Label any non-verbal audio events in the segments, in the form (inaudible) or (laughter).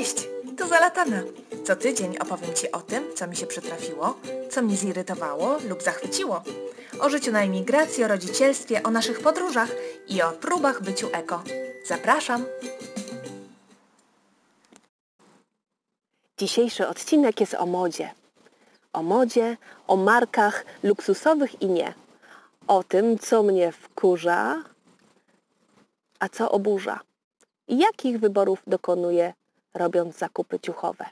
Cześć, tu Zalatana. Co tydzień opowiem Ci o tym, co mi się przytrafiło, co mnie zirytowało lub zachwyciło. O życiu na emigracji, o rodzicielstwie, o naszych podróżach i o próbach byciu eko. Zapraszam! Dzisiejszy odcinek jest o modzie. O modzie, o markach luksusowych i nie. O tym, co mnie wkurza, a co oburza. I jakich wyborów dokonuję, robiąc zakupy ciuchowe.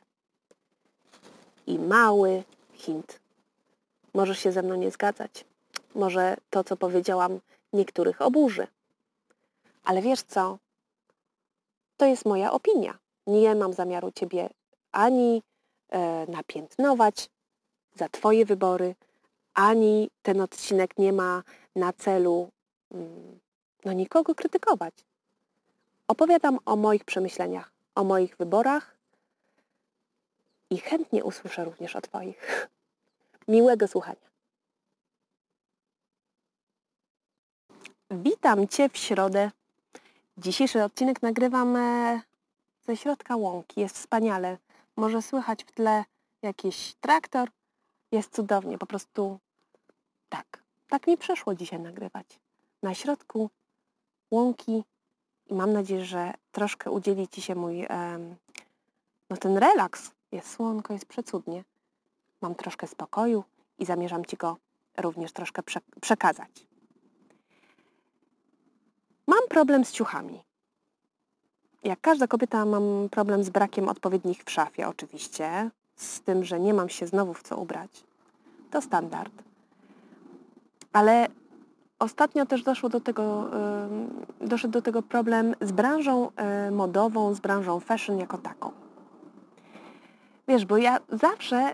I mały hint. Możesz się ze mną nie zgadzać. Może to, co powiedziałam, niektórych oburzy. Ale wiesz co? To jest moja opinia. Nie mam zamiaru Ciebie ani e, napiętnować za Twoje wybory, ani ten odcinek nie ma na celu mm, no, nikogo krytykować. Opowiadam o moich przemyśleniach, o moich wyborach i chętnie usłyszę również o Twoich. (laughs) Miłego słuchania. Witam Cię w środę. Dzisiejszy odcinek nagrywam e, ze środka łąki. Jest wspaniale. Może słychać w tle jakiś traktor. Jest cudownie. Po prostu tak. Tak mi przeszło dzisiaj nagrywać. Na środku łąki i mam nadzieję, że troszkę udzieli Ci się mój, no ten relaks. Jest słonko, jest przecudnie. Mam troszkę spokoju i zamierzam Ci go również troszkę przekazać. Mam problem z ciuchami. Jak każda kobieta mam problem z brakiem odpowiednich w szafie oczywiście, z tym, że nie mam się znowu w co ubrać. To standard. Ale ostatnio też doszło do tego, doszedł do tego problem z branżą e, modową, z branżą fashion jako taką. Wiesz, bo ja zawsze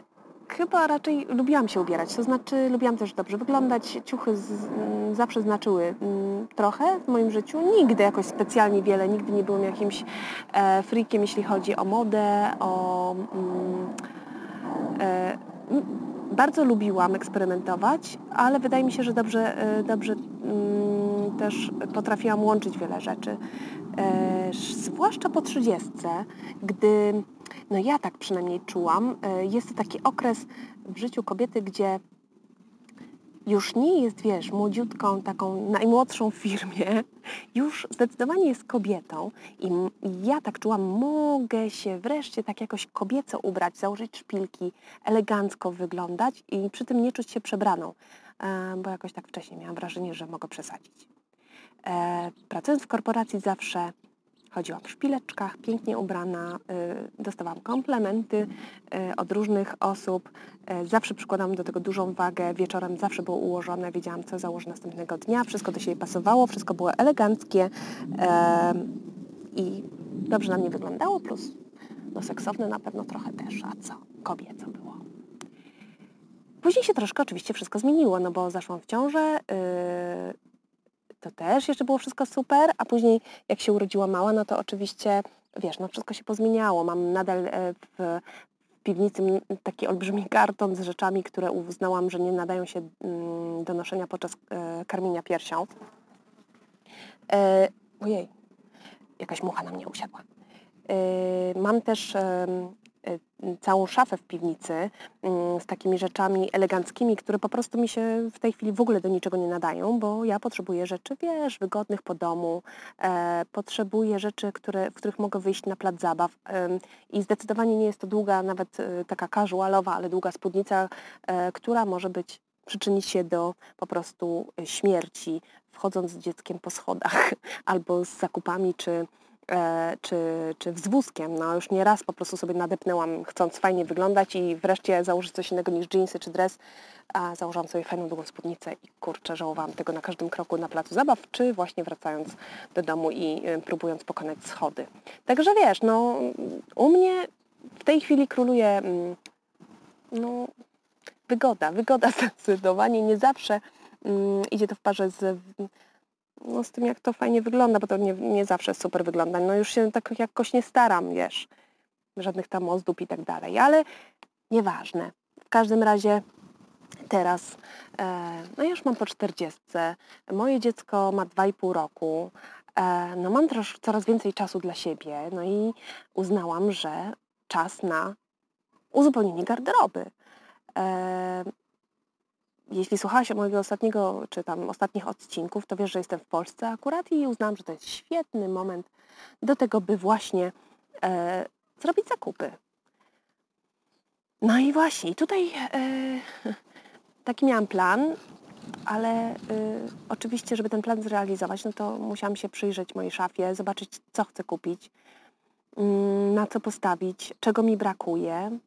chyba raczej lubiłam się ubierać, to znaczy lubiłam też dobrze wyglądać. Ciuchy z, mm, zawsze znaczyły mm, trochę w moim życiu. Nigdy jakoś specjalnie wiele, nigdy nie byłam jakimś e, freakiem, jeśli chodzi o modę, o... Mm, e, bardzo lubiłam eksperymentować, ale wydaje mi się, że dobrze, e, dobrze mm, też potrafiłam łączyć wiele rzeczy. E, zwłaszcza po trzydziestce, gdy no ja tak przynajmniej czułam, e, jest to taki okres w życiu kobiety, gdzie już nie jest, wiesz, młodziutką, taką najmłodszą w firmie, już zdecydowanie jest kobietą i ja tak czułam, mogę się wreszcie tak jakoś kobieco ubrać, założyć szpilki, elegancko wyglądać i przy tym nie czuć się przebraną, e, bo jakoś tak wcześniej miałam wrażenie, że mogę przesadzić. E, pracując w korporacji zawsze chodziłam w szpileczkach, pięknie ubrana, y, dostawałam komplementy y, od różnych osób. Y, zawsze przykładałam do tego dużą wagę, wieczorem zawsze było ułożone, wiedziałam co założę następnego dnia, wszystko do siebie pasowało, wszystko było eleganckie i dobrze na mnie wyglądało, plus no seksowne na pewno trochę też, a co? Kobieco było. Później się troszkę oczywiście wszystko zmieniło, no bo zaszłam w ciążę, to też jeszcze było wszystko super, a później jak się urodziła mała, no to oczywiście, wiesz, no wszystko się pozmieniało. Mam nadal e, w piwnicy taki olbrzymi (laughs) karton z rzeczami, które uznałam, że nie nadają się mm, do noszenia podczas e, karmienia piersią. E, ojej, jakaś mucha na mnie usiadła. Mam też całą szafę w piwnicy mm, z takimi rzeczami eleganckimi, które po prostu mi się w tej chwili w ogóle do niczego nie nadają, bo ja potrzebuję rzeczy, wiesz, wygodnych po domu, e, potrzebuję rzeczy, które, w których mogę wyjść na plac zabaw i zdecydowanie nie jest to długa, nawet e, taka casualowa, ale długa spódnica, e, która może być przyczynić się do po prostu śmierci, wchodząc z dzieckiem po schodach (laughs) albo z zakupami czy czy, czy z wózkiem. No już nie raz po prostu sobie nadepnęłam, chcąc fajnie wyglądać i wreszcie założyć coś innego niż jeansy czy dres, a założyłam sobie fajną długą spódnicę i kurczę, żałowałam tego na każdym kroku na placu zabaw, czy właśnie wracając do domu i e, próbując pokonać schody. Także wiesz, no u mnie w tej chwili króluje mm, no, wygoda, wygoda (laughs) zdecydowanie, nie zawsze mm, idzie to w parze z no, z tym, jak to fajnie wygląda, bo to nie, nie zawsze super wygląda. No już się tak jakoś nie staram, wiesz, żadnych tam ozdób i tak dalej, ale nieważne. W każdym razie teraz, e, no już mam po 40, moje dziecko ma 2,5 roku, E, no mam też coraz więcej czasu dla siebie, no i uznałam, że czas na uzupełnienie garderoby. E, jeśli słuchałaś mojego ostatniego, czy tam ostatnich odcinków, to wiesz, że jestem w Polsce akurat i uznałam, że to jest świetny moment do tego, by właśnie e, zrobić zakupy. No i właśnie, tutaj e, (laughs) taki miałam plan, ale y, oczywiście, żeby ten plan zrealizować, no to musiałam się przyjrzeć mojej szafie, zobaczyć, co chcę kupić, y, na co postawić, czego mi brakuje.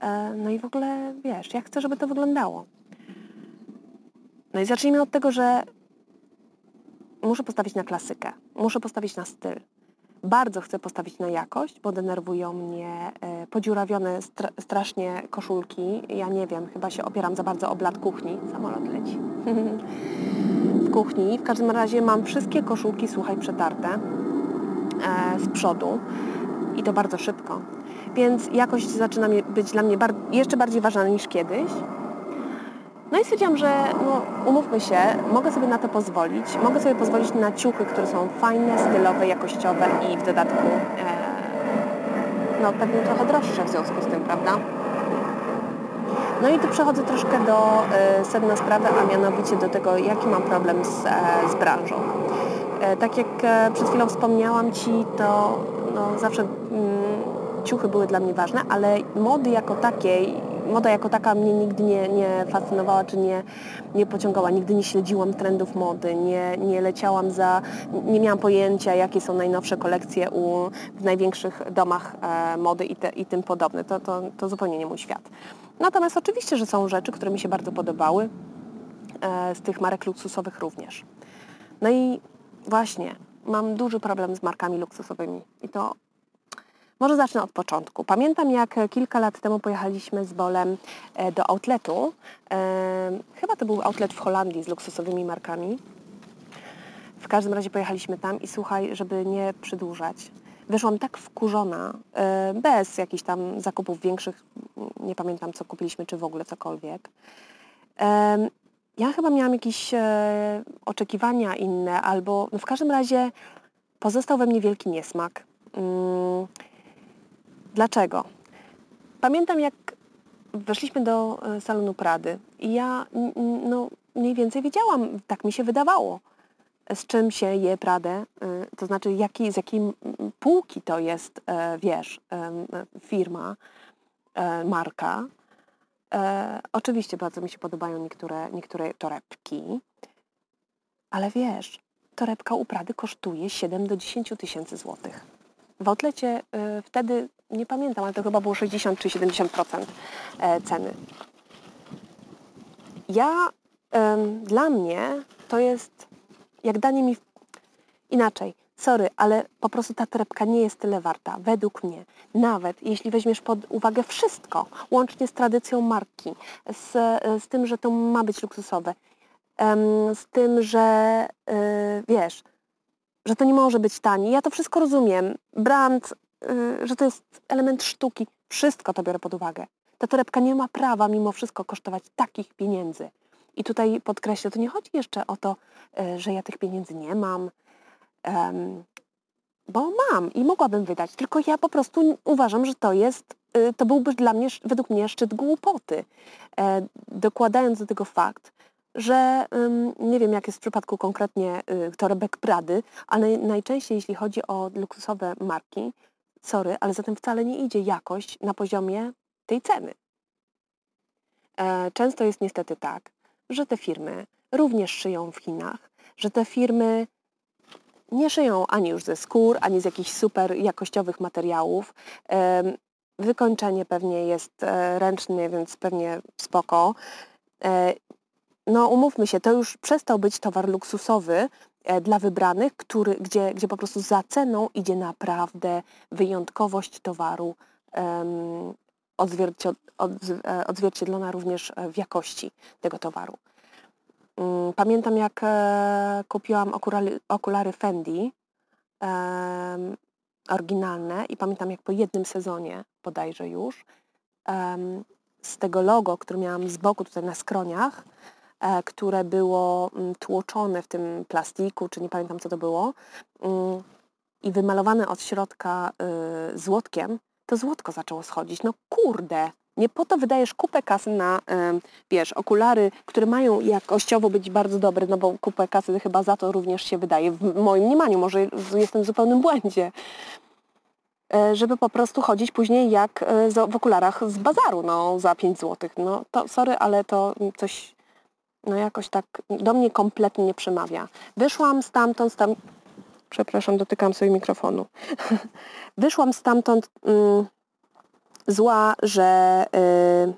E, no i w ogóle, wiesz, jak chcę, żeby to wyglądało. No i zacznijmy od tego, że muszę postawić na klasykę, muszę postawić na styl. Bardzo chcę postawić na jakość, bo denerwują mnie e, podziurawione stra strasznie koszulki. Ja nie wiem, chyba się opieram za bardzo o blat kuchni. Samolot leci. (laughs) w kuchni. W każdym razie mam wszystkie koszulki, słuchaj, przetarte e, z przodu i to bardzo szybko. Więc jakość zaczyna być dla mnie bar jeszcze bardziej ważna niż kiedyś. No i stwierdziłam, że no, umówmy się, mogę sobie na to pozwolić. Mogę sobie pozwolić na ciuchy, które są fajne, stylowe, jakościowe i w dodatku e, no, pewnie trochę droższe w związku z tym, prawda? No i tu przechodzę troszkę do e, sedna sprawy, a mianowicie do tego, jaki mam problem z, e, z branżą. E, tak jak e, przed chwilą wspomniałam Ci, to no, zawsze mm, ciuchy były dla mnie ważne, ale mody jako takiej moda jako taka mnie nigdy nie, nie fascynowała, czy nie, nie pociągała. Nigdy nie śledziłam trendów mody, nie, nie leciałam za, nie miałam pojęcia, jakie są najnowsze kolekcje u, w największych domach e, mody i, te, i tym podobne. To, to, to zupełnie nie mój świat. Natomiast oczywiście, że są rzeczy, które mi się bardzo podobały, e, z tych marek luksusowych również. No i właśnie, mam duży problem z markami luksusowymi i to może zacznę od początku. Pamiętam, jak kilka lat temu pojechaliśmy z Bolem e, do outletu. E, chyba to był outlet w Holandii z luksusowymi markami. W każdym razie pojechaliśmy tam i słuchaj, żeby nie przedłużać. Wyszłam tak wkurzona, e, bez jakichś tam zakupów większych, nie pamiętam co kupiliśmy, czy w ogóle cokolwiek. Ja chyba miałam jakieś oczekiwania inne, albo no w każdym razie pozostał we mnie wielki niesmak. Dlaczego? Pamiętam, jak weszliśmy do e, salonu Prady i ja no, mniej więcej wiedziałam, tak mi się wydawało, z czym się je Pradę, e, to znaczy jaki, z jakiej półki to jest, e, wiesz, firma, marka. Oczywiście bardzo mi się podobają niektóre, niektóre torebki, ale wiesz, torebka u Prady kosztuje 7 do 10 tysięcy złotych. W outlecie wtedy nie pamiętam, ale to chyba było 60 czy 70% e, ceny. Ja, dla mnie to jest jak danie mi inaczej. Sorry, ale po prostu ta torebka nie jest tyle warta, według mnie. Nawet jeśli weźmiesz pod uwagę wszystko, łącznie z tradycją marki, z, z tym, że to ma być luksusowe, z tym, że e, wiesz, że to nie może być tanie. Ja to wszystko rozumiem. Brand że to jest element sztuki. Wszystko to biorę pod uwagę. Ta torebka nie ma prawa mimo wszystko kosztować takich pieniędzy. I tutaj podkreślę, to nie chodzi jeszcze o to, y, że ja tych pieniędzy nie mam, bo mam i mogłabym wydać, tylko ja po prostu uważam, że to jest, y, to byłby dla mnie, według mnie, szczyt głupoty. E, dokładając do tego fakt, że nie wiem jak jest w przypadku konkretnie torebek Prady, ale najczęściej jeśli chodzi o luksusowe marki, sorry, ale zatem wcale nie idzie jakość na poziomie tej ceny. E, często jest niestety tak, że te firmy również szyją w Chinach, że te firmy nie szyją ani już ze skór, ani z jakichś super jakościowych materiałów. Wykończenie pewnie jest e, ręczne, więc pewnie spoko. E, no umówmy się, to już przestał być towar luksusowy, E, dla wybranych, który, gdzie, gdzie po prostu za ceną idzie naprawdę wyjątkowość towaru um, od, e, odzwierciedlona również w jakości tego towaru. Um, pamiętam jak e, kupiłam okulary, okulary Fendi um, oryginalne i pamiętam jak po jednym sezonie bodajże już z tego logo, które miałam z boku tutaj na skroniach, e, które było mm, tłoczone w tym plastiku, czy nie pamiętam co to było, mm, i wymalowane od środka y, złotkiem, to złotko zaczęło schodzić. No kurde, nie po to wydajesz kupę kasy na, wiesz, okulary, które mają jakościowo być bardzo dobre, no bo kupę kasy chyba za to również się wydaje, w moim mniemaniu, może jestem w zupełnym błędzie, e, żeby po prostu chodzić później jak e, w okularach z bazaru, no za 5 zł. No to sorry, ale to coś, no jakoś tak do mnie kompletnie nie przemawia. Wyszłam stamtąd, tam, przepraszam, dotykam sobie mikrofonu. (laughs) Wyszłam stamtąd... Mm, zła, że, yy,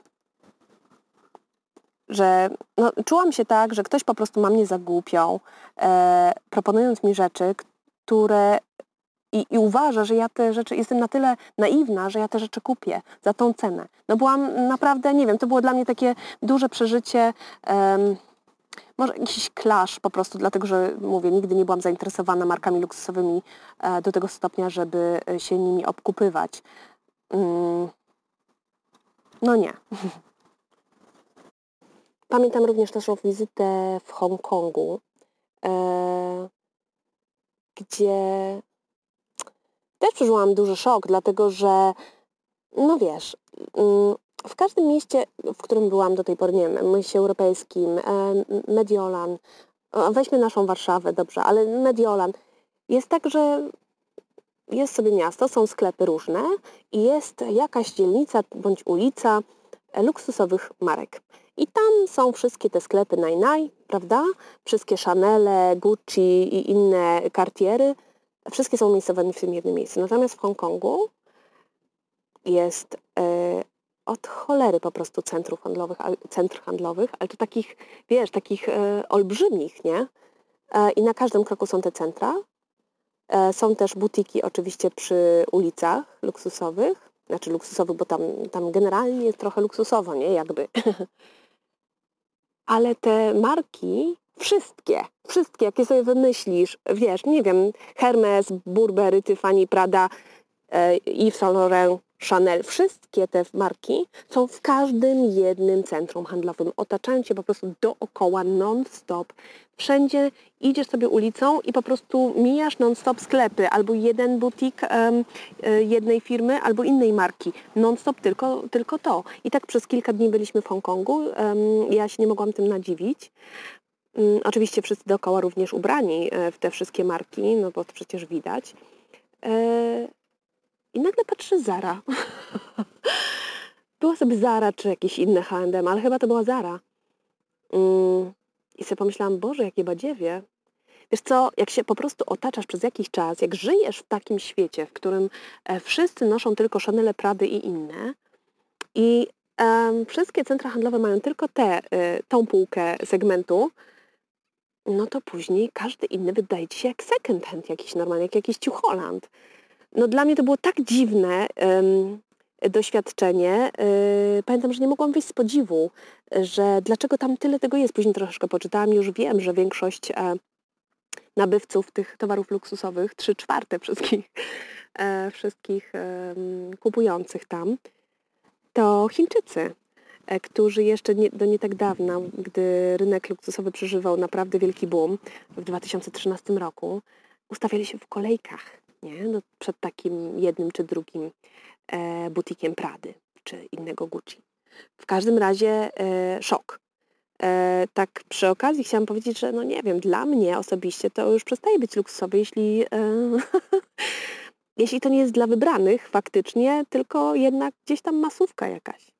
że no, czułam się tak, że ktoś po prostu ma mnie za głupią, e, proponując mi rzeczy, które i, i, uważa, że ja te rzeczy, jestem na tyle naiwna, że ja te rzeczy kupię za tą cenę. No byłam naprawdę, nie wiem, to było dla mnie takie duże przeżycie, um, może jakiś clash po prostu, dlatego że mówię, nigdy nie byłam zainteresowana markami luksusowymi e, do tego stopnia, żeby się nimi obkupywać. Um, no nie. (laughs) Pamiętam również naszą wizytę w Hongkongu, e, gdzie też przeżyłam duży szok, dlatego że, no wiesz, mm, w każdym mieście, w którym byłam do tej pory, nie wiem, mieście europejskim, e, Mediolan, weźmy naszą Warszawę, dobrze, ale Mediolan, jest tak, że jest sobie miasto, są sklepy różne i jest jakaś dzielnica bądź ulica luksusowych marek. I tam są wszystkie te sklepy naj, prawda? Wszystkie Chanele, Gucci i inne Cartiery. Wszystkie są umiejscowione w tym jednym miejscu. Natomiast w Hongkongu jest e, od cholery po prostu centrów handlowych, centr handlowych, ale to takich, wiesz, takich e, olbrzymich, nie? E, I na każdym kroku są te centra. Są też butiki oczywiście przy ulicach luksusowych, znaczy luksusowych, bo tam, tam generalnie jest trochę luksusowo, nie? Jakby. (laughs) Ale te marki, wszystkie, wszystkie, jakie sobie wymyślisz, wiesz, nie wiem, Hermes, Burberry, Tiffany, Prada, e, Yves Saint Laurent, Chanel, wszystkie te marki są w każdym jednym centrum handlowym. Otaczają cię po prostu dookoła non-stop. Wszędzie idziesz sobie ulicą i po prostu mijasz non-stop sklepy albo jeden butik um, jednej firmy albo innej marki. Non-stop tylko, tylko to. I tak przez kilka dni byliśmy w Hongkongu. Um, ja się nie mogłam tym nadziwić. Um, oczywiście wszyscy dookoła również ubrani e, w te wszystkie marki, no bo to przecież widać. E, i nagle patrzy Zara. (laughs) była sobie Zara czy jakieś inne H&M, ale chyba to była Zara. Mm. I sobie pomyślałam, Boże, jakie badziewie. Wiesz co, jak się po prostu otaczasz przez jakiś czas, jak żyjesz w takim świecie, w którym e, wszyscy noszą tylko Chanel, Prady i inne i um, wszystkie centra handlowe mają tylko tę y, tą półkę segmentu, no to później każdy inny wydaje ci się jak second hand jakiś normalny, jak jakiś ciucholand no dla mnie to było tak dziwne doświadczenie. Yy, pamiętam, że nie mogłam wyjść z podziwu, że dlaczego tam tyle tego jest. Później troszeczkę poczytałam już wiem, że większość e, nabywców tych towarów luksusowych, trzy czwarte wszystkich, e, wszystkich kupujących tam, to Chińczycy, którzy jeszcze nie, do nie tak dawna, gdy rynek luksusowy przeżywał naprawdę wielki boom w 2013 roku, ustawiali się w kolejkach nie? No, przed takim jednym czy drugim e, butikiem Prady czy innego Gucci. W każdym razie e, szok. E, tak przy okazji chciałam powiedzieć, że no nie wiem, dla mnie osobiście to już przestaje być luksusowe, jeśli, e, (laughs) jeśli to nie jest dla wybranych faktycznie, tylko jednak gdzieś tam masówka jakaś.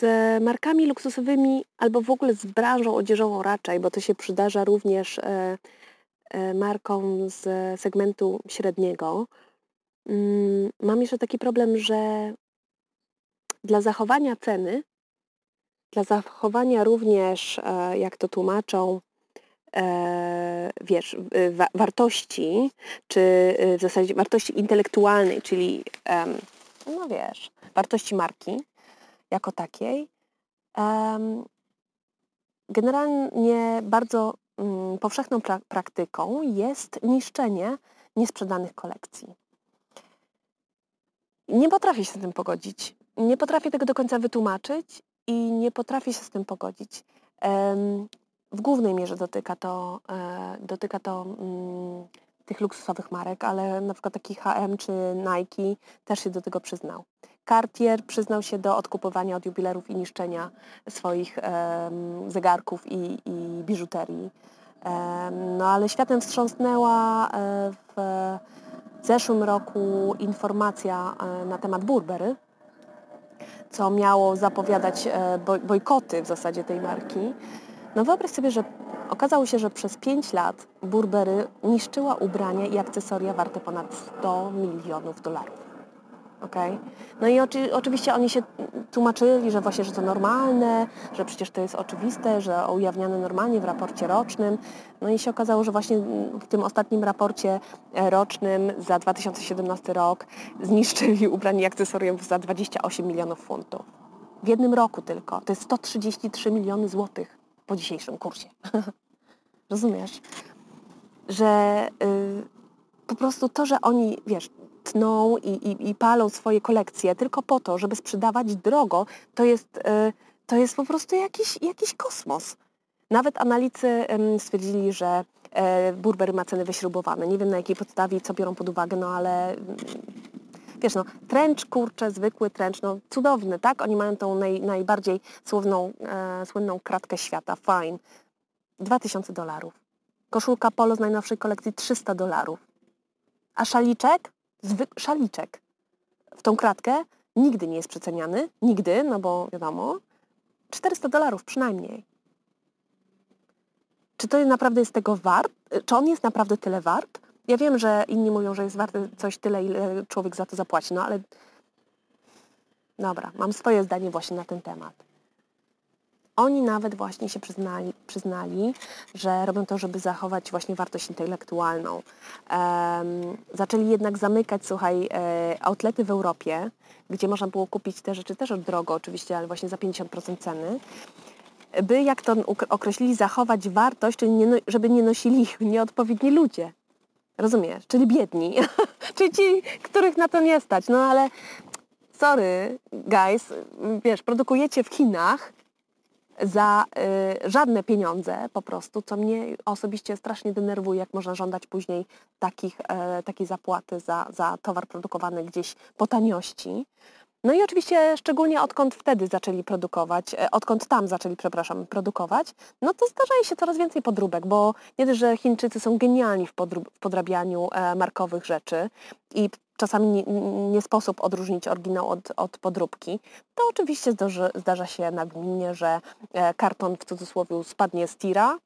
Z markami luksusowymi albo w ogóle z branżą odzieżową raczej, bo to się przydarza również e, e, markom z segmentu średniego. Mm, mam jeszcze taki problem, że dla zachowania ceny, dla zachowania również, e, jak to tłumaczą, wiesz, wartości, czy w zasadzie wartości intelektualnej, czyli no wiesz, wartości marki, jako takiej. Generalnie bardzo mm, powszechną pra praktyką jest niszczenie niesprzedanych kolekcji. Nie potrafię się z tym pogodzić. nie potrafię tego do końca wytłumaczyć i nie potrafię się z tym pogodzić. W głównej mierze dotyka to, e, dotyka to mm, tych luksusowych marek, ale na przykład taki H&M czy Nike też się do tego przyznał. Cartier przyznał się do odkupowania od jubilerów i niszczenia swoich zegarków i, i biżuterii. no ale światem wstrząsnęła e, w zeszłym roku informacja e, na temat Burberry, co miało zapowiadać e, bojkoty w zasadzie tej marki. No wyobraź sobie, że okazało się, że przez 5 lat Burberry niszczyła ubrania i akcesoria warte ponad 100 milionów dolarów. Okay? No i oczy, oczywiście oni się tłumaczyli, że właśnie, że to normalne, że przecież to jest oczywiste, że ujawniane normalnie w raporcie rocznym. No i się okazało, że właśnie w tym ostatnim raporcie e, rocznym za 2017 rok zniszczyli ubranie i akcesoriów za 28 milionów funtów. W jednym roku tylko. To jest 133 miliony złotych po dzisiejszym kursie. (laughs) Rozumiesz? Że y, po prostu to, że oni, wiesz, tną i, i, i, palą swoje kolekcje tylko po to, żeby sprzedawać drogo, to jest, y, to jest po prostu jakiś, jakiś kosmos. Nawet analicy stwierdzili, że e, Burberry ma ceny wyśrubowane. Nie wiem na jakiej podstawie, co biorą pod uwagę, no ale mm, wiesz, no, trench, kurczę, zwykły trench, no cudowny, tak? Oni mają tą naj, najbardziej słowną, e, słynną kratkę świata, fine. 2000 dolarów. Koszulka polo z najnowszej kolekcji 300 dolarów. A szaliczek? Zwyk szaliczek. W tą kratkę nigdy nie jest przeceniany, nigdy, no bo wiadomo, 400 dolarów przynajmniej. Czy to naprawdę jest tego wart? Czy on jest naprawdę tyle wart? Ja wiem, że inni mówią, że jest warty coś tyle, ile człowiek za to zapłaci, no ale dobra, mam swoje zdanie właśnie na ten temat. Oni nawet właśnie się przyznali, przyznali że robią to, żeby zachować właśnie wartość intelektualną. Um, zaczęli jednak zamykać, słuchaj, e, outlety w Europie, gdzie można było kupić te rzeczy też od drogo oczywiście, ale właśnie za 50% ceny by, jak to określili, zachować wartość, czyli nie, no, żeby nie nosili ich (laughs) nieodpowiedni ludzie. Rozumiesz? Czyli biedni. (laughs) Czyli ci, których na to nie stać. No ale sorry, guys, wiesz, produkujecie w Chinach za y, żadne pieniądze po prostu, co mnie osobiście strasznie denerwuje, jak można żądać później takich, y, takiej zapłaty za, za towar produkowany gdzieś po taniości. No i oczywiście szczególnie odkąd wtedy zaczęli produkować, e, odkąd tam zaczęli, przepraszam, produkować, no to zdarza się coraz więcej podróbek, bo nie dość, że Chińczycy są genialni w, w podrabianiu e, markowych rzeczy i czasami nie, nie, sposób odróżnić oryginał od, od podróbki, to oczywiście zdarzy, zdarza się nagminnie, że e, karton w cudzysłowie spadnie z tira,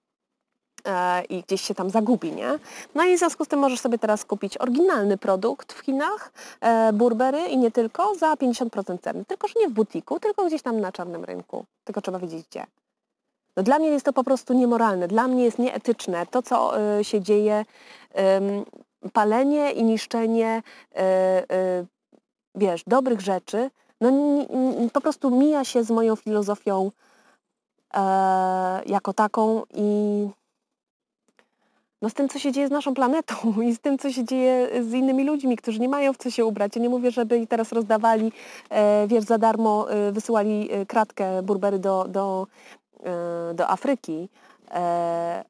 i gdzieś się tam zagubi, nie? No i w związku z tym możesz sobie teraz kupić oryginalny produkt w Chinach, e, Burberry i nie tylko, za 50% ceny. Tylko, że nie w butiku, tylko gdzieś tam na czarnym rynku. Tylko trzeba wiedzieć gdzie. No dla mnie jest to po prostu niemoralne, dla mnie jest nieetyczne to, co y, się dzieje, palenie i niszczenie, wiesz, dobrych rzeczy, no po prostu mija się z moją filozofią e, jako taką i no z tym, co się dzieje z naszą planetą (laughs) i z tym, co się dzieje z innymi ludźmi, którzy nie mają w co się ubrać. Ja nie mówię, żeby teraz rozdawali, e, wiesz, za darmo e, wysyłali e, kratkę Burbery do, do, e, do Afryki, e,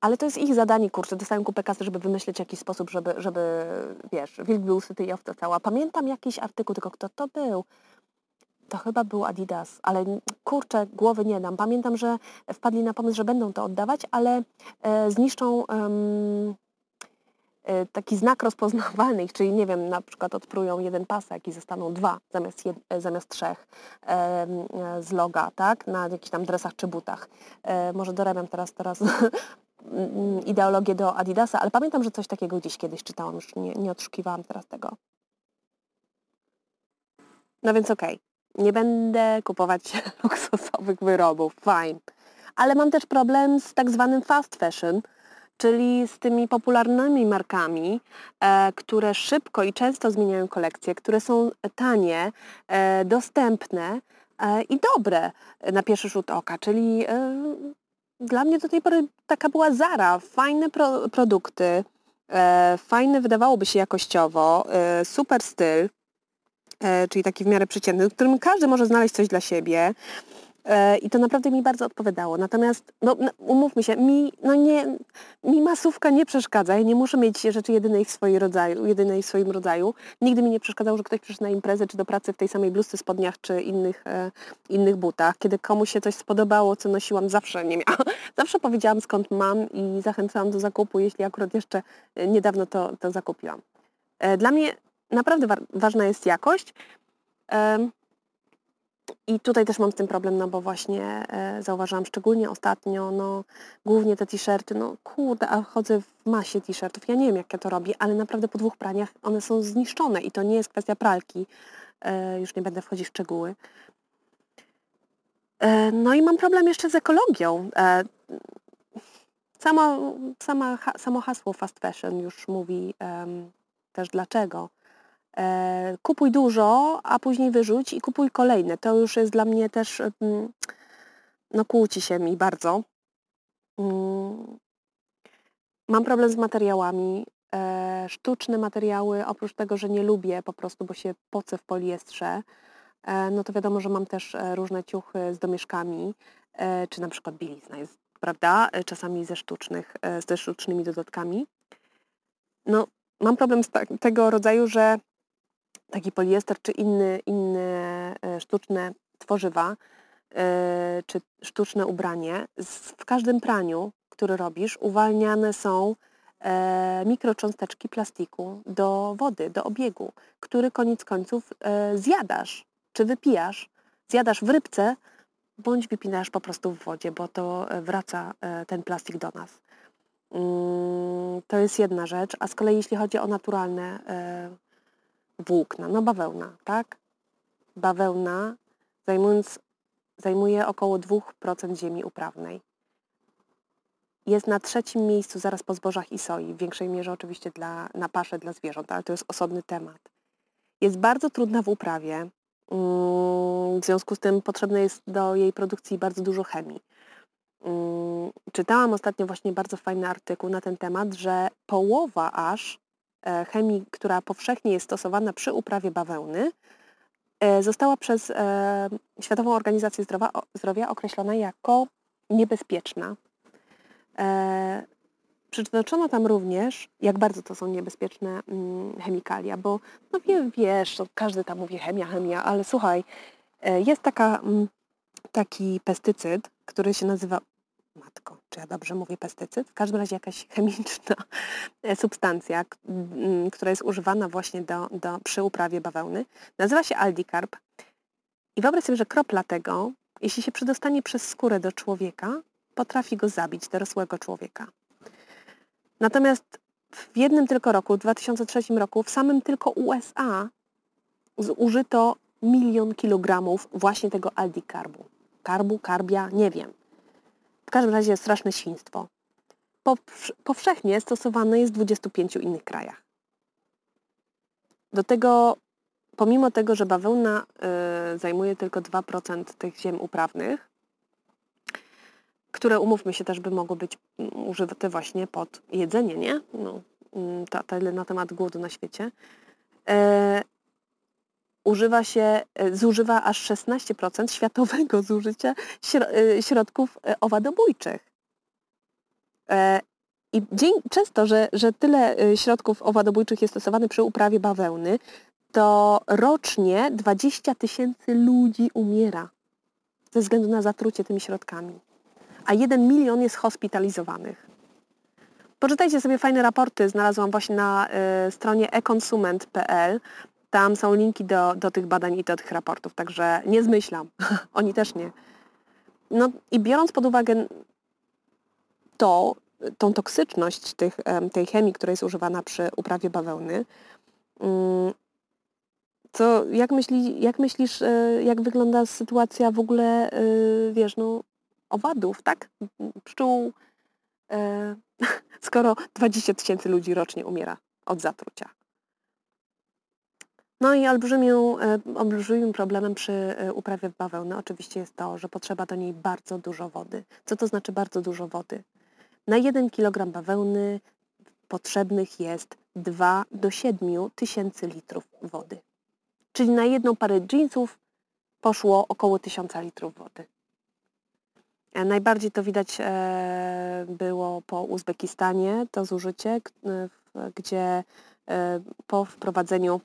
ale to jest ich zadanie, kurczę, dostają kupę kasy, żeby wymyślić jakiś sposób, żeby, żeby wiesz, wilk był syty i owca cała. Pamiętam jakiś artykuł, tylko kto to był? To chyba był Adidas, ale kurczę, głowy nie dam. Pamiętam, że wpadli na pomysł, że będą to oddawać, ale e, zniszczą e, taki znak rozpoznawalny, czyli nie wiem, na przykład odprują jeden pasek i zostaną dwa zamiast, jed, e, zamiast trzech e, z loga, tak, na jakichś tam dresach czy butach. E, może dorabiam teraz, teraz (laughs) ideologię do Adidasa, ale pamiętam, że coś takiego gdzieś kiedyś czytałam, już nie, nie odszukiwałam teraz tego. No więc okej. Okay nie będę kupować (laughs) luksusowych wyrobów, fine. Ale mam też problem z tak zwanym fast fashion, czyli z tymi popularnymi markami, e, które szybko i często zmieniają kolekcje, które są tanie, e, dostępne e, i dobre na pierwszy rzut oka, czyli e, dla mnie do tej pory taka była Zara, fajne pro, produkty, e, fajne wydawałoby się jakościowo, e, super styl, czyli taki w miarę przeciętny, w którym każdy może znaleźć coś dla siebie. E, I to naprawdę mi bardzo odpowiadało. Natomiast, no, umówmy się, mi, no nie, mi masówka nie przeszkadza. Ja nie muszę mieć rzeczy jedynej w, swojej rodzaju, jedynej w swoim rodzaju. Nigdy mi nie przeszkadzało, że ktoś przyszedł na imprezę czy do pracy w tej samej bluzce, spodniach czy innych, e, innych butach. Kiedy komuś się coś spodobało, co nosiłam, zawsze nie miałam. (laughs) Zawsze powiedziałam skąd mam i zachęcałam do zakupu, jeśli akurat jeszcze e, niedawno to, to zakupiłam. E, dla mnie naprawdę wa ważna jest jakość. I tutaj też mam z tym problem, no bo właśnie e, zauważyłam szczególnie ostatnio, no głównie te t-shirty, no kurde, a chodzę w masie t-shirtów, ja nie wiem jak ja to robię, ale naprawdę po dwóch praniach one są zniszczone i to nie jest kwestia pralki, e, już nie będę wchodzić w szczegóły. E, no i mam problem jeszcze z ekologią. Samo, sama, samo hasło fast fashion już mówi też dlaczego. E, kupuj dużo, a później wyrzuć i kupuj kolejne. To już jest dla mnie też, no kłóci się mi bardzo. Mm. Mam problem z materiałami. E, sztuczne materiały, oprócz tego, że nie lubię po prostu, bo się pocę w poliestrze, e, no to wiadomo, że mam też różne ciuchy z domieszkami, czy na przykład bielizna jest, prawda, czasami ze sztucznych, ze sztucznymi dodatkami. No, mam problem z tego rodzaju, że taki poliester czy inny, inne e, sztuczne tworzywa, e, czy sztuczne ubranie, w każdym praniu, który robisz, uwalniane są e, mikrocząsteczki plastiku do wody, do obiegu, który koniec końców zjadasz, czy wypijasz, zjadasz w rybce, bądź wypinasz po prostu w wodzie, bo to wraca ten plastik do nas. Mm, to jest jedna rzecz, a z kolei jeśli chodzi o naturalne włókna, no bawełna, tak? Bawełna zajmując, zajmuje około 2% ziemi uprawnej. Jest na trzecim miejscu zaraz po zbożach i soi, w większej mierze oczywiście dla, na pasze dla zwierząt, ale to jest osobny temat. Jest bardzo trudna w uprawie, mm, w związku z tym potrzebne jest do jej produkcji bardzo dużo chemii. Mm, czytałam ostatnio właśnie bardzo fajny artykuł na ten temat, że połowa aż chemii, która powszechnie jest stosowana przy uprawie bawełny, e, została przez e, Światową Organizację Zdrowia określona jako niebezpieczna. Przytoczono tam również, jak bardzo to są niebezpieczne mm, chemikalia, bo no wiesz, każdy tam mówi chemia, chemia, ale słuchaj, jest taka, mm, taki pestycyd, który się nazywa matko, czy ja dobrze mówię pestycyd? W każdym razie jakaś chemiczna e, substancja, która jest używana właśnie do, do, przy uprawie bawełny. Nazywa się aldicarb. I wyobraź sobie, że kropla tego, jeśli się przedostanie przez skórę do człowieka, potrafi go zabić, dorosłego człowieka. Natomiast w jednym tylko roku, w 2003 roku, w samym tylko USA zużyto milion kilogramów właśnie tego aldikarbu. Karbu, karbia, nie wiem każdym razie straszne świństwo. Powszechnie stosowane jest w 25 innych krajach. Do tego, pomimo tego, że bawełna y, zajmuje tylko 2% tych ziem uprawnych, które umówmy się też by mogły być mm, użyte właśnie pod jedzenie, nie? No, mm, na temat głodu na świecie. E, używa się, e, zużywa aż 16% światowego (laughs) zużycia e, środków e, owadobójczych. I często, że, że tyle środków owadobójczych jest stosowane przy uprawie bawełny, to rocznie 20 tysięcy ludzi umiera ze względu na zatrucie tymi środkami, a 1 milion jest hospitalizowanych. Poczytajcie sobie fajne raporty, znalazłam właśnie na y, stronie ekonsument.pl. Tam są linki do, do tych badań i do tych raportów, także nie zmyślam. (laughs) Oni też nie. No i biorąc pod uwagę to, tą toksyczność tych, tej chemii, która jest używana przy uprawie bawełny, co, mm, jak, myśli, jak myślisz, e, jak wygląda sytuacja w ogóle, e, wiesz, no, owadów, tak? Pszczół, e, (laughs) skoro 20 tysięcy ludzi rocznie umiera od zatrucia. No i olbrzymią, e, olbrzymim problemem przy e, uprawie bawełny oczywiście jest to, że potrzeba do niej bardzo dużo wody. Co to znaczy bardzo dużo wody? Na 1 kg bawełny potrzebnych jest 2 do 7 tysięcy litrów wody. Czyli na jedną parę jeansów poszło około 1000 litrów wody. E, najbardziej to widać było po Uzbekistanie, to zużycie, gdzie po wprowadzeniu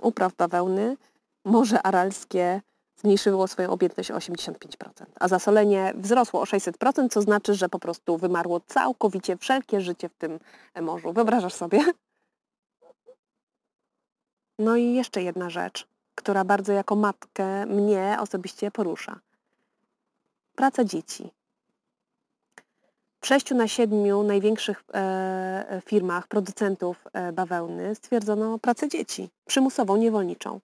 upraw bawełny Morze Aralskie zmniejszyło swoją objętość o 85%, a zasolenie wzrosło o 600%, co znaczy, że po prostu wymarło całkowicie wszelkie życie w tym morzu. Wyobrażasz sobie? No i jeszcze jedna rzecz, która bardzo jako matkę mnie osobiście porusza. Praca dzieci. Sześciu na siedmiu największych e, firmach producentów e, bawełny stwierdzono pracę dzieci, przymusową, niewolniczą.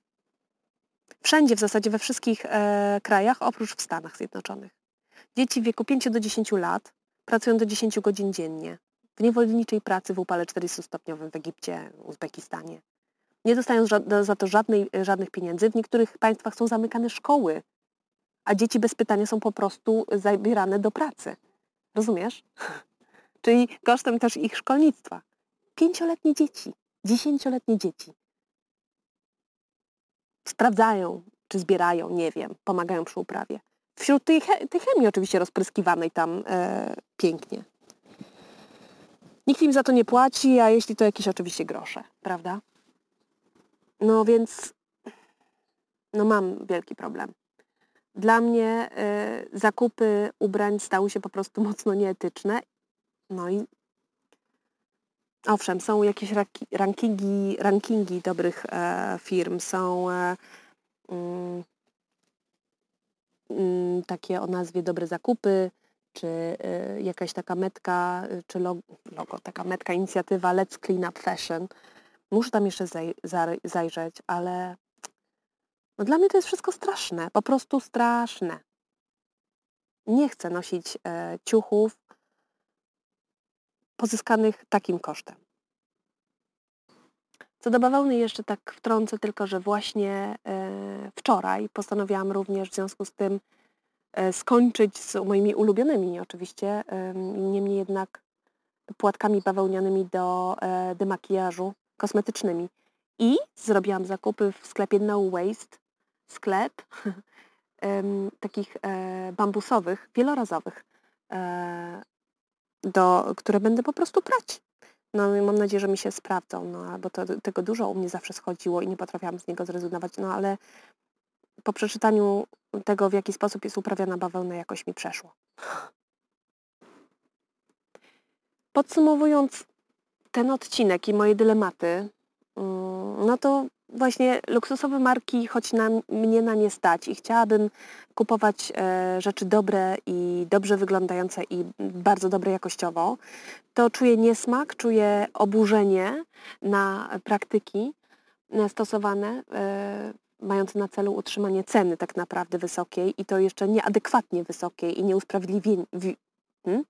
Wszędzie, w zasadzie we wszystkich e, krajach, oprócz w Stanach Zjednoczonych. Dzieci w wieku 5 do 10 lat pracują do 10 godzin dziennie w niewolniczej pracy w upale 40-stopniowym w Egipcie, Uzbekistanie. Nie dostają za to żadnej, żadnych pieniędzy. W niektórych państwach są zamykane szkoły, a dzieci bez pytania są po prostu zabierane do pracy. Rozumiesz? (laughs) Czyli kosztem też ich szkolnictwa. Pięcioletnie dzieci, dziesięcioletnie dzieci sprawdzają, czy zbierają, nie wiem, pomagają przy uprawie. Wśród tej, tej chemii oczywiście rozpryskiwanej tam e, pięknie. Nikt im za to nie płaci, a jeśli to jakieś oczywiście grosze, prawda? No więc no mam wielki problem. Dla mnie y, zakupy ubrań stały się po prostu (laughs) mocno nieetyczne. No i owszem, są jakieś rankingi, rankingi dobrych e, firm, są e, mm, mm, takie o nazwie Dobre Zakupy, czy y, jakaś taka metka, czy logo, logo, taka metka inicjatywa Let's Clean Up Fashion. Muszę tam jeszcze zaj, zajrzeć, ale no dla mnie to jest wszystko straszne, po prostu straszne. Nie chcę nosić e, ciuchów pozyskanych takim kosztem. Co do bawełny jeszcze tak wtrącę tylko, że właśnie e, wczoraj postanowiłam również w związku z tym e, skończyć z moimi ulubionymi oczywiście, niemniej jednak płatkami bawełnianymi do e, demakijażu kosmetycznymi. I zrobiłam zakupy w sklepie No Waste, sklep (laughs) takich e, bambusowych, wielorazowych, e, do, które będę po prostu prać. No i mam nadzieję, że mi się sprawdzą, no bo to, tego dużo u mnie zawsze schodziło i nie potrafiłam z niego zrezygnować, no ale po przeczytaniu tego, w jaki sposób jest uprawiana bawełna, jakoś mi przeszło. Podsumowując ten odcinek i moje dylematy, no to właśnie luksusowe marki, choć na mnie na nie stać i chciałabym kupować e, rzeczy dobre i dobrze wyglądające i bardzo dobre jakościowo, to czuję niesmak, czuję oburzenie na praktyki e, stosowane, e, mające na celu utrzymanie ceny tak naprawdę wysokiej i to jeszcze nieadekwatnie wysokiej i nieusprawiedliwienie, hmm?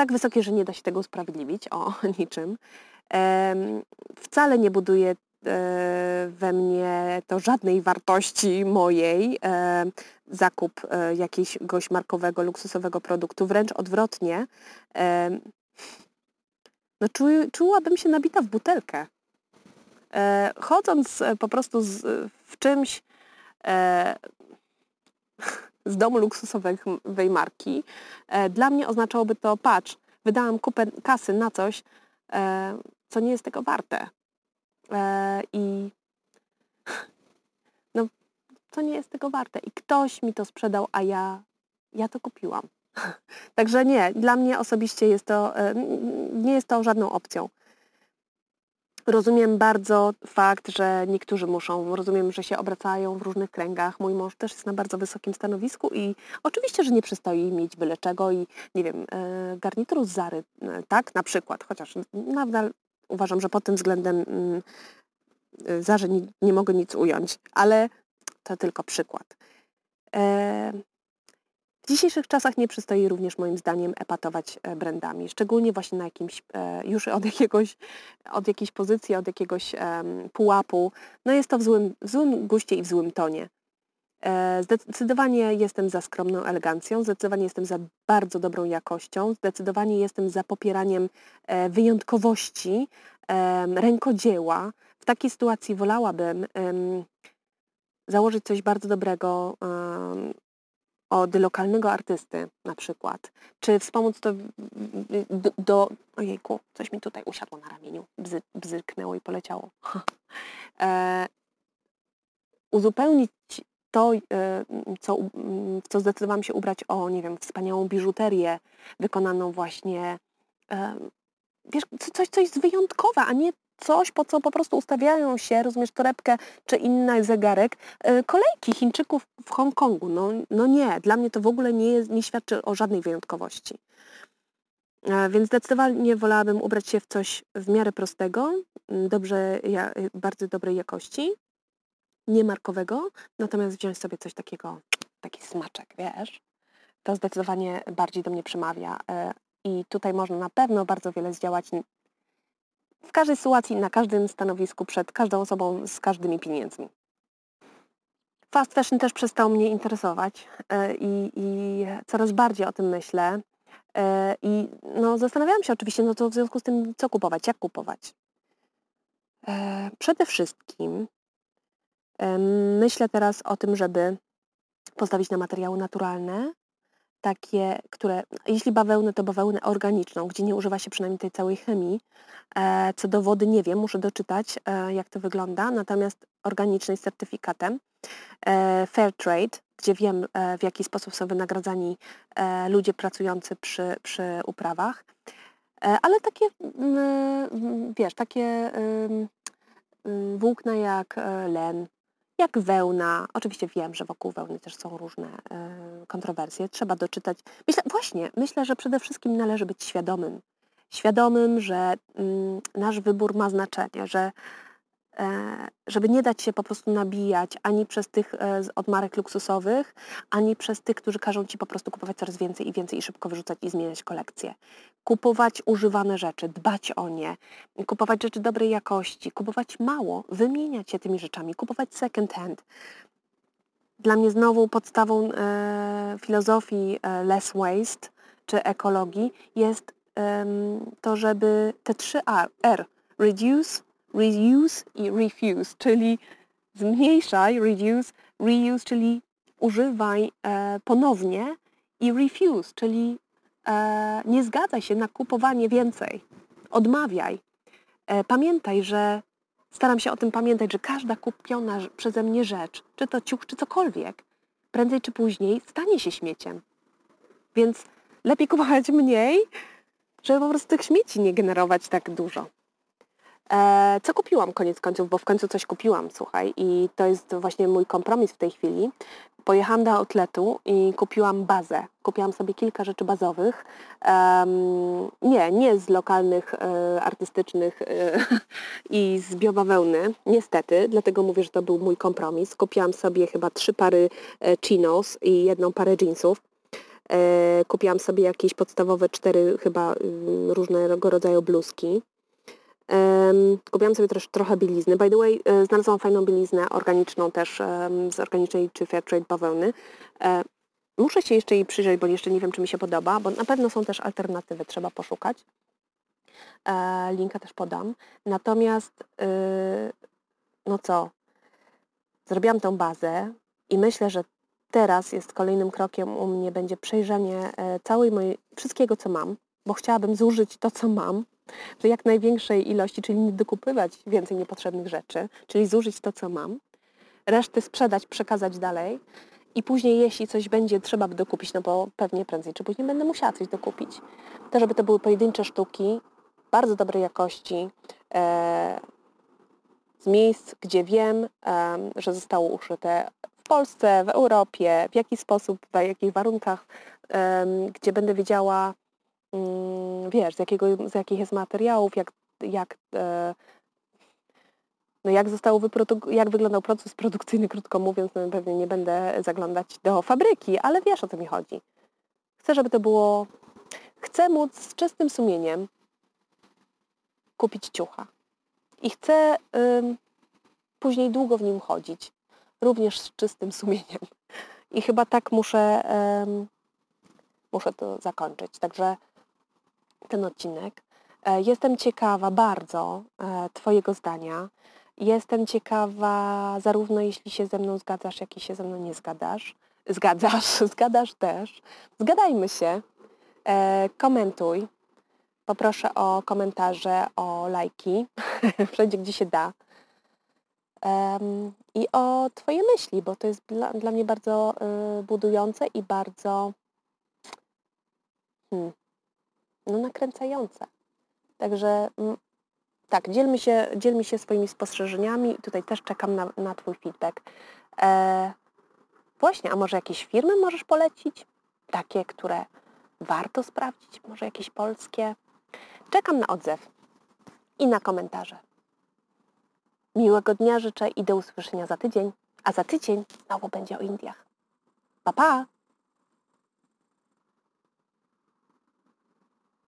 Tak wysokie, że nie da się tego usprawiedliwić, o (laughs) niczym. Wcale nie buduje E, we mnie to żadnej wartości mojej e, zakup e, jakiegoś markowego, luksusowego produktu, wręcz odwrotnie. No, czu, czułabym się nabita w butelkę. Chodząc po prostu z, w czymś z domu luksusowej marki, dla mnie oznaczałoby to, patrz, wydałam kupę kasy na coś, co nie jest tego warte. E, I (laughs) no, to nie jest tego warte. I ktoś mi to sprzedał, a ja, ja to kupiłam. (laughs) Także nie, dla mnie osobiście jest to, e, nie jest to żadną opcją. Rozumiem bardzo fakt, że niektórzy muszą, rozumiem, że się obracają w różnych kręgach. Mój mąż też jest na bardzo wysokim stanowisku i oczywiście, że nie przystoi mieć byle czego i nie wiem, e, garnituru z Zary, tak, na przykład, chociaż nadal uważam, że pod tym względem mm, y, za, że nie, nie mogę nic ująć, ale to tylko przykład. W dzisiejszych czasach nie przystoi również moim zdaniem epatować e, brandami, szczególnie właśnie na jakimś, e, już od jakiegoś, od jakiejś pozycji, od jakiegoś pułapu. No jest to w złym, w złym guście i w złym tonie. E, zdecydowanie jestem za skromną elegancją, zdecydowanie jestem za bardzo dobrą jakością, zdecydowanie jestem za popieraniem wyjątkowości, rękodzieła. W takiej sytuacji wolałabym założyć coś bardzo dobrego od lokalnego artysty na przykład, czy wspomóc to do, do ojejku, coś mi tutaj usiadło na ramieniu, bzy, bzyknęło i poleciało. (laughs) e, uzupełnić to, e, co, w co zdecydowałam się ubrać o, nie wiem, wspaniałą biżuterię wykonaną właśnie, e, wiesz, coś, coś wyjątkowe, a nie coś, po co po prostu ustawiają się, rozumiesz, torebkę czy inny zegarek, e, kolejki Chińczyków w Hongkongu. No, no nie, dla mnie to w ogóle nie, jest, nie świadczy o żadnej wyjątkowości. Więc zdecydowanie wolałabym ubrać się w coś w miarę prostego, dobrze, bardzo dobrej jakości, niemarkowego, natomiast wziąć sobie coś takiego, taki smaczek, wiesz, to zdecydowanie bardziej do mnie przemawia e, i tutaj można na pewno bardzo wiele zdziałać w każdej sytuacji, na każdym stanowisku, przed każdą osobą, z każdymi pieniędzmi. Fast fashion też przestał mnie interesować e, i, i coraz bardziej o tym myślę. E, I no, zastanawiałam się oczywiście, no to w związku z tym, co kupować, jak kupować. Przede wszystkim Myślę teraz o tym, żeby postawić na materiały naturalne, takie, które, jeśli bawełnę, to bawełnę organiczną, gdzie nie używa się przynajmniej tej całej chemii. E, co do wody nie wiem, muszę doczytać, e, jak to wygląda, natomiast organicznej z certyfikatem. E, Fair Trade, gdzie wiem, w jaki sposób są wynagradzani ludzie pracujący przy, przy uprawach. Ale takie, wiesz, takie włókna jak len, jak wełna. Oczywiście wiem, że wokół wełny też są różne y, kontrowersje. Trzeba doczytać. Myślę, właśnie, myślę, że przede wszystkim należy być świadomym. Świadomym, że y, nasz wybór ma znaczenie, że E, żeby nie dać się po prostu nabijać ani przez tych e, od marek luksusowych, ani przez tych, którzy każą Ci po prostu kupować coraz więcej i więcej i szybko wyrzucać i zmieniać kolekcję. Kupować używane rzeczy, dbać o nie, kupować rzeczy dobrej jakości, kupować mało, wymieniać się tymi rzeczami, kupować second hand. Dla mnie znowu podstawą e, filozofii e, less waste czy ekologii jest e, to, żeby te trzy R, reduce, reuse i refuse, czyli zmniejszaj, reduce, reuse, czyli używaj e, ponownie i refuse, czyli e, nie zgadzaj się na kupowanie więcej. Odmawiaj. E, pamiętaj, że staram się o tym pamiętać, że każda kupiona przeze mnie rzecz, czy to ciuch, czy cokolwiek, prędzej czy później stanie się śmieciem. Więc lepiej kupować mniej, żeby po prostu tych śmieci nie generować tak dużo. E, co kupiłam koniec końców, bo w końcu coś kupiłam, słuchaj, i to jest właśnie mój kompromis w tej chwili. Pojechałam do outletu i kupiłam bazę. Kupiłam sobie kilka rzeczy bazowych. Um, nie, nie z lokalnych, e, artystycznych e, (laughs) i z biobawełny, niestety, dlatego mówię, że to był mój kompromis. Kupiłam sobie chyba trzy pary e, chinos i jedną parę jeansów. E, kupiłam sobie jakieś podstawowe cztery chyba y, różnego rodzaju bluzki. Um, kupiłam sobie też trochę bielizny. By the way, e, znalazłam fajną bieliznę organiczną też um, z organicznej czy fair trade bawełny. E, muszę się jeszcze jej przyjrzeć, bo jeszcze nie wiem, czy mi się podoba, bo na pewno są też alternatywy, trzeba poszukać. E, linka też podam. Natomiast, e, no co, zrobiłam tą bazę i myślę, że teraz jest kolejnym krokiem u mnie będzie przejrzenie e, całej mojej, wszystkiego, co mam, bo chciałabym zużyć to, co mam, w jak największej ilości, czyli nie dokupywać więcej niepotrzebnych rzeczy, czyli zużyć to, co mam, resztę sprzedać, przekazać dalej i później, jeśli coś będzie trzeba by dokupić, no bo pewnie prędzej czy później będę musiała coś dokupić, to żeby to były pojedyncze sztuki, bardzo dobrej jakości, e, z miejsc, gdzie wiem, e, że zostało uszyte w Polsce, w Europie, w jaki sposób, w jakich warunkach, e, gdzie będę wiedziała, wiesz, z, jakiego, z jakich jest materiałów, jak, jak, e, no jak, zostało jak wyglądał proces produkcyjny, krótko mówiąc, no pewnie nie będę zaglądać do fabryki, ale wiesz o co mi chodzi. Chcę, żeby to było... Chcę móc z czystym sumieniem kupić ciucha. I chcę później długo w nim chodzić. Również z czystym sumieniem. I chyba tak muszę, muszę to zakończyć. Także ten odcinek. E, jestem ciekawa bardzo e, Twojego zdania. Jestem ciekawa, zarówno jeśli się ze mną zgadzasz, jak i się ze mną nie zgadzasz. Zgadzasz, (laughs) zgadasz też. Zgadajmy się. E, komentuj. Poproszę o komentarze, o lajki, (laughs) wszędzie gdzie się da. I o Twoje myśli, bo to jest dla, dla mnie bardzo budujące i bardzo hmm, no, nakręcające. Także mm, tak, dzielmy się, dzielmy się swoimi spostrzeżeniami. Tutaj też czekam na, na Twój feedback. E, właśnie, a może jakieś firmy możesz polecić? Takie, które warto sprawdzić? Może jakieś polskie? Czekam na odzew i na komentarze. Miłego dnia życzę i do usłyszenia za tydzień. A za tydzień znowu będzie o Indiach. Pa, pa!